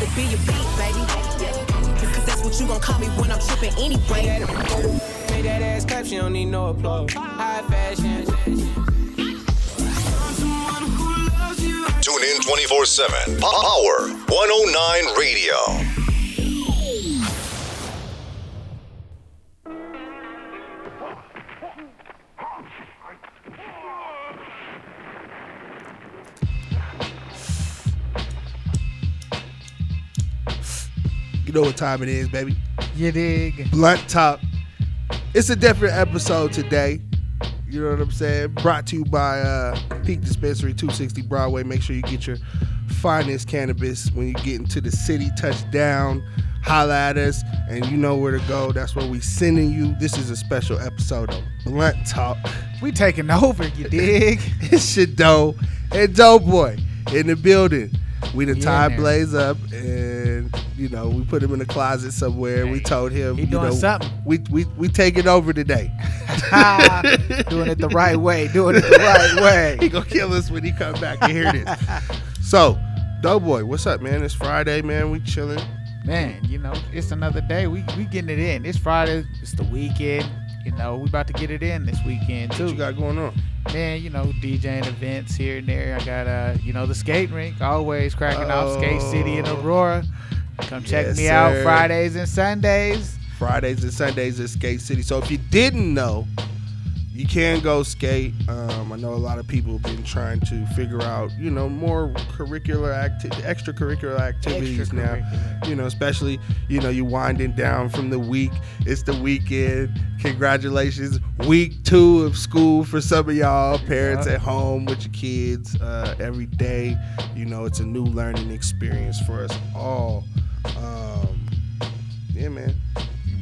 rather be your beat, baby. Cause that's what you gon' call me when I'm tripping anyway. Made that ass clap, she don't need no applause. High fashion. Tune in 24 7. Power 109 Radio. You know what time it is, baby. You dig? Blunt Talk. It's a different episode today. You know what I'm saying? Brought to you by uh, Peak Dispensary, 260 Broadway. Make sure you get your finest cannabis when you get into the city. Touchdown, holla at us, and you know where to go. That's where we sending you. This is a special episode of Blunt Talk. We taking over, you dig? it's Shadoe and Doughboy in the building. We the He in time blaze up and you know we put him in a closet somewhere. we told him he you doing know, something. We we we taking over today. doing it the right way, doing it the right way. he gonna kill us when he come back and hear this. so, Doughboy, what's up, man? It's Friday, man. We chilling. Man, you know, it's another day. We we getting it in. It's Friday. It's the weekend. You know, we about to get it in this weekend What too. you got going on? Man, you know, DJing events here and there. I got uh, you know, the skate rink always cracking off Skate City in Oh. Aurora. Come check Yes, me out. Fridays and Sundays. Fridays and Sundays at Skate City. So if you didn't know, you can go skate. Um, I know a lot of people have been trying to figure out, you know, more curricular acti- extracurricular activities now. You know, especially you know you winding down from the week. It's the weekend. Congratulations, week two of school for some of y'all parents at home with your kids uh, every day. You know, it's a new learning experience for us all. Um, yeah, man.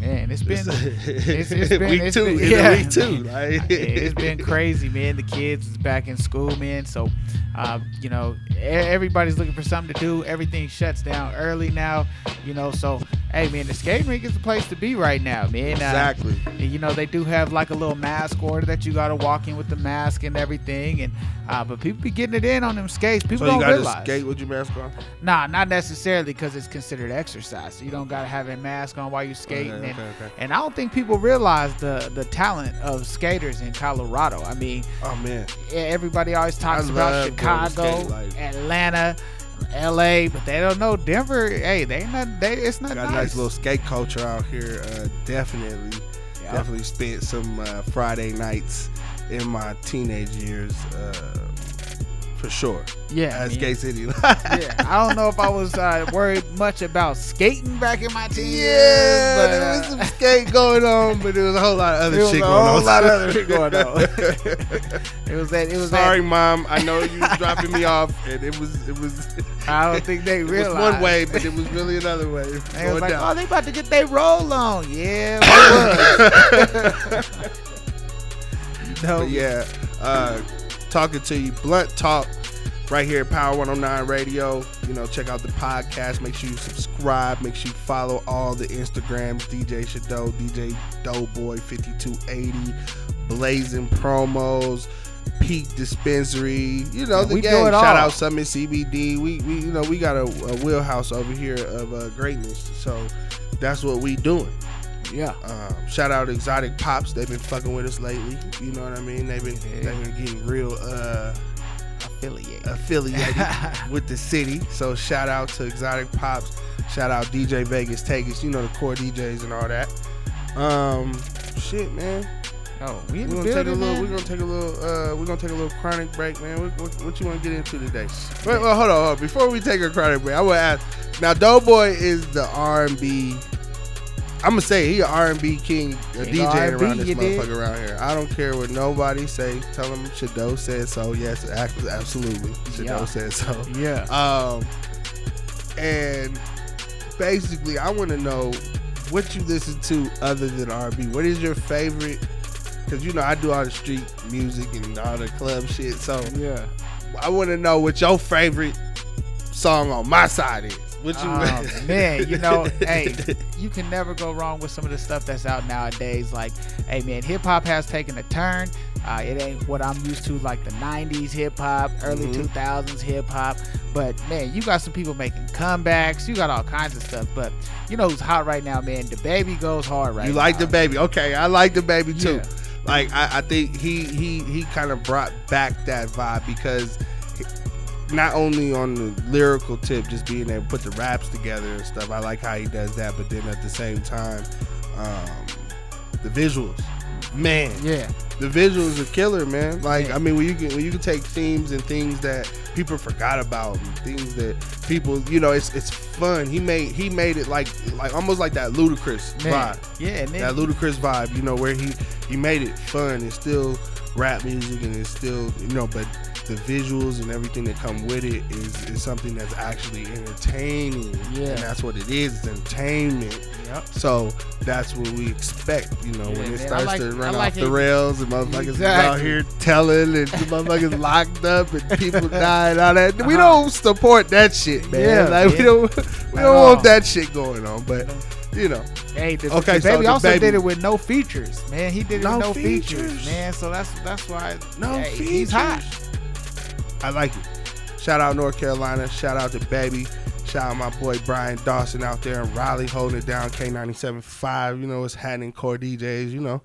Man, it's been It's, it's been- week it's two. been- yeah. week two. Like, it's been crazy, man. The kids is back in school, man. So, uh, you know, everybody's looking for something to do. Everything shuts down early now, you know. So, hey, man, the skating rink is the place to be right now, man. Uh, Exactly. you know, they do have like a little mask order that you got to walk in with the mask and everything. And uh, but people be getting it in on them skates. People So you don't got to realize. skate with your mask on. Nah, not necessarily because it's considered exercise. So you don't gotta have a mask on while you're skating. Okay, and, okay, okay. and I don't think people realize the the talent of skaters in Colorado. I mean, Oh man. everybody always talks about to Chicago, Atlanta, L.A., but they don't know Denver. Hey, they not. They it's not Got nice. a nice little skate culture out here. Uh, definitely, Yeah. definitely spent some uh, Friday nights in my teenage years, uh, for sure. Yeah, man. Skate City. yeah, I don't know if I was uh, worried much about skating back in my teens. Yeah, but, there uh, was some skate going on, but there was a whole lot of other There was shit a going whole on. lot of other shit going on. It was that. It was Sorry, that. mom. I know you was dropping me off, and it was it was I don't think they realized. It was one way, but it was really another way. And They was like, down. oh, they about to get their roll on. Yeah, was. no, But yeah, uh, talking to you, blunt talk, right here at Power 109 Radio. You know, check out the podcast. Make sure you subscribe. Make sure you follow all the Instagrams: DJ Shadoe, DJ Doughboy 5280, Blazing Promos. Peak Dispensary, you know Yeah, the game. Shout all. out Summit CBD. We, we, you know, we got a, a wheelhouse over here of uh, greatness. So that's what we doing. Yeah, Um, shout out Exotic Pops. They've been fucking with us lately. You know what I mean? They've been Yeah. they've been getting real uh, affiliate. affiliated with the city. So shout out to Exotic Pops. Shout out DJ Vegas Takers. You know the core DJs and all that. Um, shit, man. oh, we in We're gonna take a little. man. We're gonna take a little. Uh, we're gonna take a little chronic break, man. What, what, what you want to get into today? Wait, well, hold on, hold on. Before we take a chronic break, I want to ask. Now, Doughboy is the R&B. I'm gonna say he an R&B king, a DJ around this motherfucker around here. I don't care what nobody say. Tell him Shadoe said so. Yes, absolutely. Shadoe Yeah. said so. Yeah. Um, and basically, I want to know what you listen to other than R&B. What is your favorite? Because you know I do all the street music and all the club shit. So Yeah. I want to know what your favorite song on my side is. What you Oh, man, you know, hey, you can never go wrong with some of the stuff that's out nowadays. Like, hey, man, hip hop has taken a turn. Uh, it ain't what I'm used to, like the '90s hip hop, early Mhm. 2000s hip hop. But man, you got some people making comebacks. You got all kinds of stuff. But you know who's hot right now, man? DaBaby goes hard right you now. like DaBaby? Okay, I like DaBaby too. Yeah. Like I, I think he he he kind of brought back that vibe because not only on the lyrical tip, just being able to put the raps together and stuff. I like how he does that, but then at the same time, um, the visuals, man, Yeah, the visuals are killer, man. Like Yeah. I mean, when you can when you can take themes and things that people forgot about, and things that people, you know, it's it's fun. He made he made it like like almost like that Ludacris man. vibe Yeah, then that Ludacris vibe, you know, where he he made it fun. and still rap music, and it's still you know, but the visuals and everything that come with it is is something that's actually entertaining. Yeah. and that's what it is. It's entertainment. Yep. So that's what we expect, you know, Yeah, when it man, starts like- to run like off the rails and motherfuckers is out here telling and motherfuckers locked up and people die and all that. We Uh-huh. don't support that shit, man. Yeah, like we don't we At don't all. want that shit going on. But you know, Hey, the, Okay, the so baby the also baby- did it with no features, man. He did it No with no features. features. man. So that's that's why No hey, he's hot. I like it. Shout out North Carolina. Shout out to Baby. Shout out my boy Brian Dawson out there in Raleigh holding it down. K97.5. You know, it's happening core DJs, you know.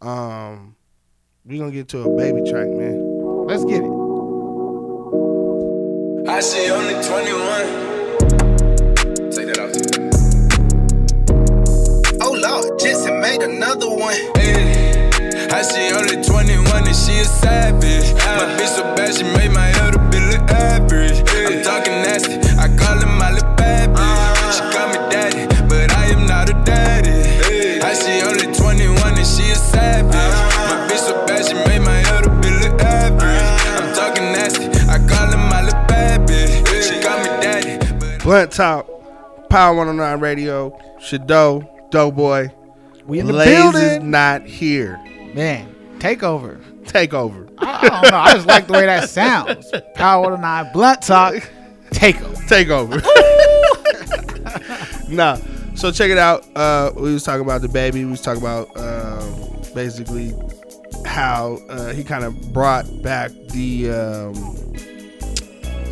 Um, we gonna get to a baby track, man. Let's get it. I see only 21. Take that too. Oh Lord, Jetsonmade another one. Hey, I see only 21 and she a savage. Ah. My bitch so bad she made my elder bill look average. Ah. I'm talking nasty, I call her my little bad bitch. She call me daddy, but I am not a daddy. I see only 21 and she a savage. My bitch so bad she made my elder bill look average. I'm talking nasty, I call her my little bad bitch. She call me daddy, but Blunt Top, Power 109 Radio, Shadoe, Doughboy. We in the Blaze is not here. man. Take over. Take over. I, I don't know. I just like the way that sounds. Power to nine, blunt talk. Take over. Take over. nah. So check it out. Uh, we was talking about DaBaby. We was talking about um, basically how uh, he kind of brought back the um,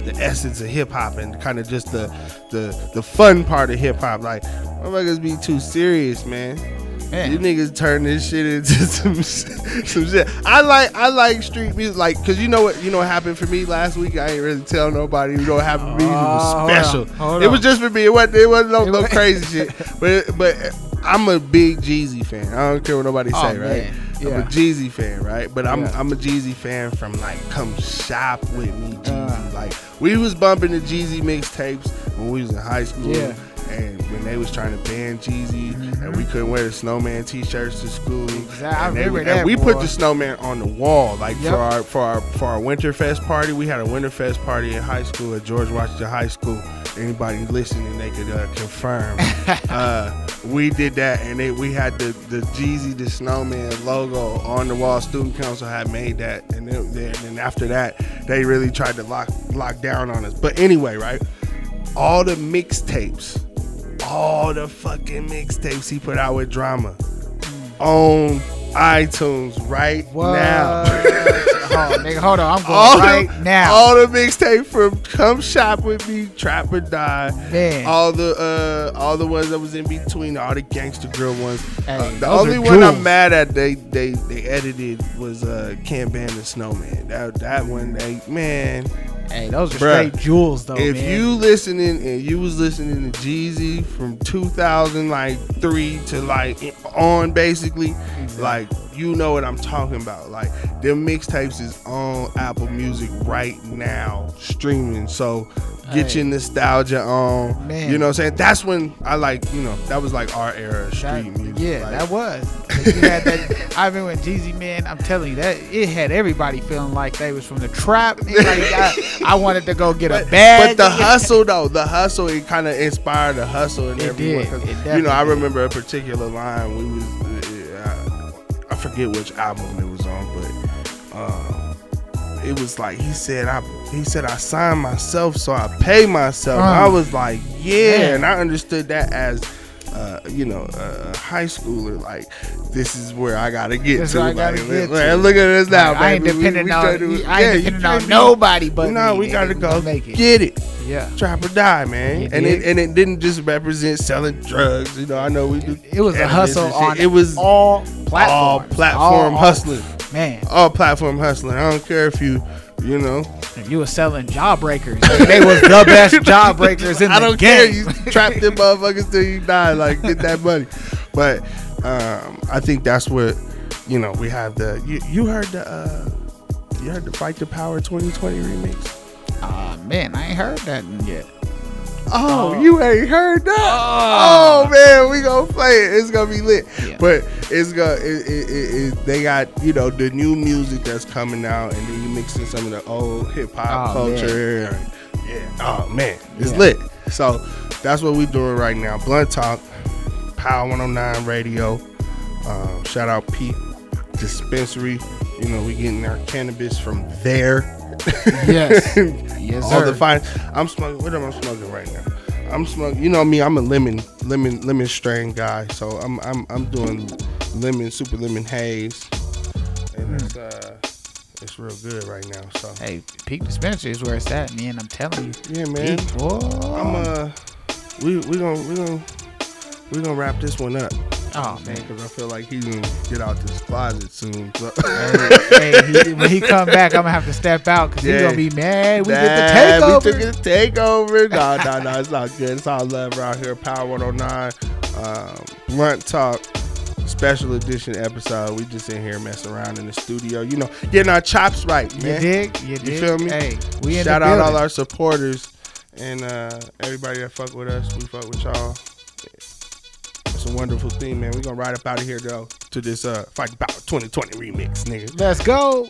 the essence of hip hop and kind of just the the the fun part of hip hop. Like, motherfuckers be too serious, man. You Man, niggas turn this shit into some some shit. I like I like street music, like because you know what you know what happened for me last week. I ain't really tell nobody. You know what happened for me. It Oh, was hold on, special. hold it was on. just for me. It wasn't. It wasn't no, no crazy shit. But but I'm a big Jeezy fan. I don't care what nobody Oh, say, right? man. I'm a Jeezy fan, right? But I'm Yeah. I'm a Jeezy fan from like come shop with me, Jeezy. Uh. like we was bumping the Jeezy mixtapes when we was in high school. Yeah. And when they was trying to ban Jeezy, and we couldn't wear the snowman T-shirts to school, Exactly. I and, they- and we put the snowman on the wall, like Yep. for our for our for our Winterfest party. We had a Winterfest party in high school at George Washington High School. Anybody listening, they could uh, confirm. uh, we did that, and they, we had the the Jeezy the Snowman logo on the wall. Student council had made that, and then, then after that, they really tried to lock lock down on us. But anyway, right? All the mixtapes, all the fucking mixtapes he put out with drama on iTunes right what? now. oh, nigga, hold on. I'm going all right the, now. All the mixtape from Come Shop with Me, Trap or Die. Man. All the uh all the ones that was in between, all the Gangsta Grillz ones. Hey, Uh, the only one I'm mad at they they they edited was uh Can't Ban the Snowman. That that one they man. Hey, those are Bruh, straight jewels, though, if man. you listening and you was listening to Jeezy from 2000 like three to like on basically, mm-hmm. like you know what I'm talking about. Like them mixtapes is on Apple Music right now streaming. So get Hey. your nostalgia on. Man. You know what I'm saying? That's when I like you know that was like our era of That- street music. yeah, like, that was. You had that. I remember when Jeezy, man. I'm telling you that it had everybody feeling like they was from the trap. Like, I, I wanted to go get a But, bag. but the hustle though, the hustle, it kind of inspired the hustle and It everyone. did. you know, I did. remember a particular line. We was, uh, I forget which album it was on, but um, it was like he said I he said I signed myself so I pay myself. Uh. I was like, yeah, Man. and I understood that as uh, you know, a high schooler, like this is where I gotta get This to. I gotta like, get to. look at us now, Like, I ain't. We- depending we on to- I ain't yeah, you depending on be- nobody but no, we gotta go make it. get it. Yeah. Trap or die, man. And it and it didn't just represent selling drugs. You know, I know we do. It was a hustle on It was all platforms. all platform All- hustling. Man, All platform hustling. I don't care if you, you know. If you were selling jawbreakers. They was the best jawbreakers in the world. I don't care. game. You trap them motherfuckers till you die. Like get that money. But um, I think that's what you know. We have the. You, you heard the. Uh, you heard the Fight the Power 2020 remix. Ah, man, I ain't heard that yet. Oh, you ain't heard that? Oh, man, we gonna play it. It's gonna be lit. Yeah. But it's gonna. It, it, it, they got you know the new music that's coming out, and then you mixing some of the old hip hop Oh, man. culture. and- yeah. Oh man, it's Yeah. lit. So that's what we doing right now. Blunt Talk, Power 109 Radio. Um, shout out Peak Dispensary. You know we getting our cannabis from there. Yes. yes, All sir. the fine. I'm smoking. What am I smoking right now? I'm smoking. You know me. I'm a lemon, lemon, lemon strain guy. So I'm, I'm, I'm doing lemon, super lemon haze, and it's, uh, it's real good right now. So hey, Peak Dispensary is where it's at, man. I'm telling you. yeah, man. Peak. I'm uh, we we gonna we gonna we gonna wrap this one up oh man. because I feel like he's gonna get out this closet soon. So. hey, he, when he come back, I'm gonna have to step out because Yeah. he's gonna be mad. We Nah, did the takeover. We took the takeover. No, no, no. It's all good. It's all love around here. Power 109. Um, Blunt Talk. Special edition episode. We just in here messing around in the studio. You know, getting our chops right, you man. dig? You, dig? feel me? Hey, we in Shout out building. all our supporters and uh, everybody that fuck with us. We fuck with y'all. It's a wonderful thing, man. We're gonna ride up out of here though to this uh, Fight the Power 2020 remix, nigga. Let's go.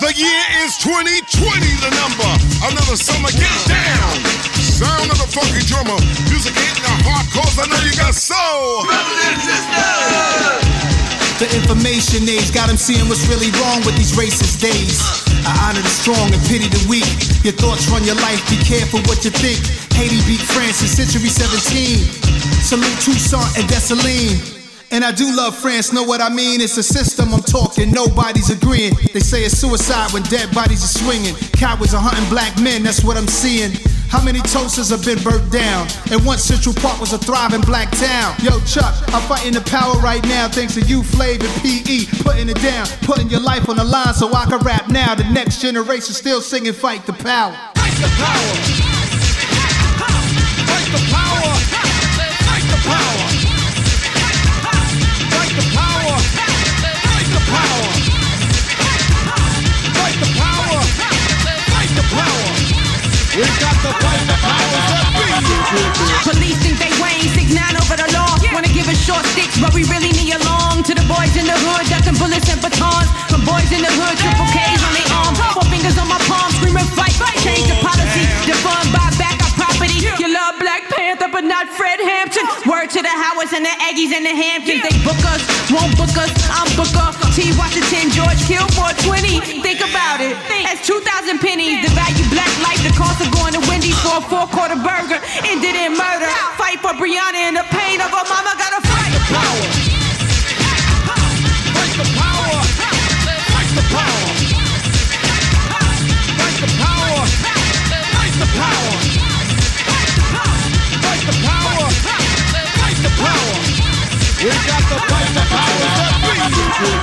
The year is 2020, the number. Another summer, get down. Sound of the funky drummer. Music hitting the heart, cause I know you got soul. The information age got him seeing what's really wrong with these racist days. I honor the strong and pity the weak. Your thoughts run your life, be careful what you think. Haiti beat France in century 17. Salute Toussaint and Dessalines. And I do love France, know what I mean? It's a system I'm talking, nobody's agreeing. They say it's suicide when dead bodies are swinging. Cowards are hunting black men, that's what I'm seeing. How many Tulsas have been burnt down? And once Central Park was a thriving black town. Yo, Chuck, I'm fighting the power right now thanks to you, Flav and PE. Putting it down, putting your life on the line so I can rap now. The next generation still singing Fight the Power. Fight the power. But we really need a long. To the boys in the hood, ducking bullets and batons. From boys in the hood, triple K's on their arm. Four fingers on my palm, screaming fight. Change the policy, defund, buy back our property. You love Black Panther, but not Fred Hampton. Word to the Howards and the Aggies and the Hamptons. They book us, won't book us. I'm Booker. T. Washington, George Kilmore, 20. Think about it. That's 2,000 pennies. The value black life, the cost of going to Wendy's for a four quarter burger. Ended in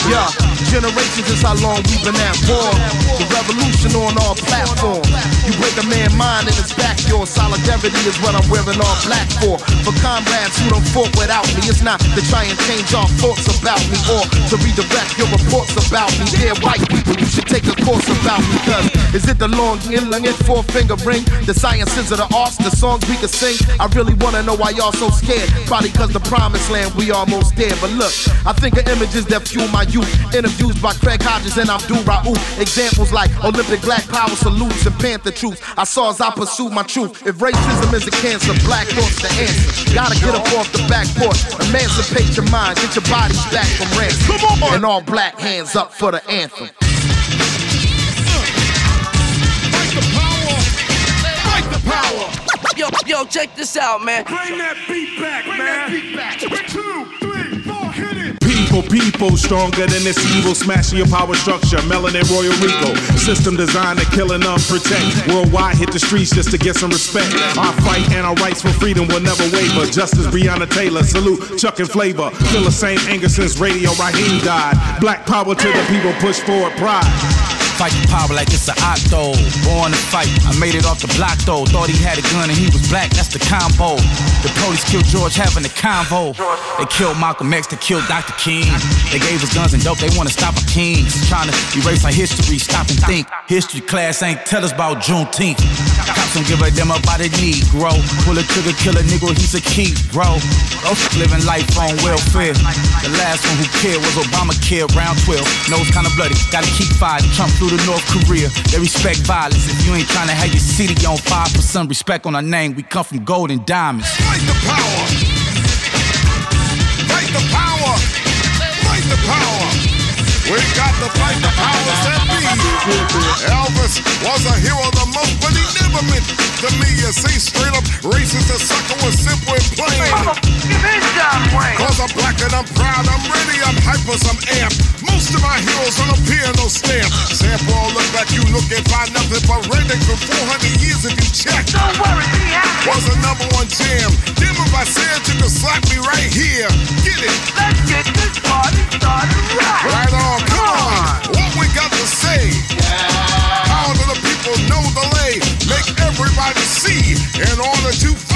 Yeah, generations is how long we've been at war. The revolution on all platforms. You break a man mind and it's solidarity is what I'm wearing all black for. For comrades who don't fought without me, it's not to try and change our thoughts about me or to redirect your reports about me. Dear white people, you should take a course about me. Cause is it the long inlang and four finger ring? The sciences of the arts, the songs we can sing? I really wanna know why y'all so scared. Probably cause the promised land we almost there. But look, I think of images that fuel my youth. Interviews by Craig Hodges and Abdul Rauf. Examples like Olympic black power salutes and Panther truth. I saw as I pursued my truth. If racism is a cancer, black thought's the answer. Gotta get up off the back porch, emancipate your mind, get your bodies back from ransom. Come on! And all black hands up for the anthem. Fight the power. Yo, yo, check this out, man. Bring that beat back, man. Two, three, four, hit People, people, stronger than this evil, smashing your power structure. Melanin Royal Rico, system designed to kill and unprotect. Worldwide, hit the streets just to get some respect. Our fight and our rights for freedom will never waver. Justice Breonna Taylor, salute Chuck and Flavor. Feel the same anger since Radio Raheem died. Black power to the people, push forward pride. Fight the power like it's an octo. Born to fight, I made it off the block though. Thought he had a gun and he was black, that's the combo. The police killed George having a convo. They killed Malcolm X, they killed Dr. King. They gave us guns and dope, they wanna stop our kings. Trying to erase our history, stop and think. History class ain't tell us about Juneteenth. Cops don't give a damn about a Negro. Pull a trigger, kill a nigga, he's a key, bro. Living life on welfare. The last one who cared was Obamacare, round 12. Nose kinda bloody, gotta keep fighting. Trump through to North Korea. They respect violence. If you ain't trying to have your city on fire for some respect on our name, we come from gold and diamonds. Fight the power. We got to fight the powers that be. Elvis was a hero the most, but he never meant to me. You see, straight up racist, the sucker was simple and plain. Cause I'm black and I'm proud, I'm ready, I'm hyper, I'm amped. Most of my heroes don't appear no stamp. Sample all look back, you look and find nothing but redneck for 400 years if you check. Don't worry, be happy. Was a number one jam. Damn if I said you could slap me right here. Get it. Let's get this party started right. Right on, in order to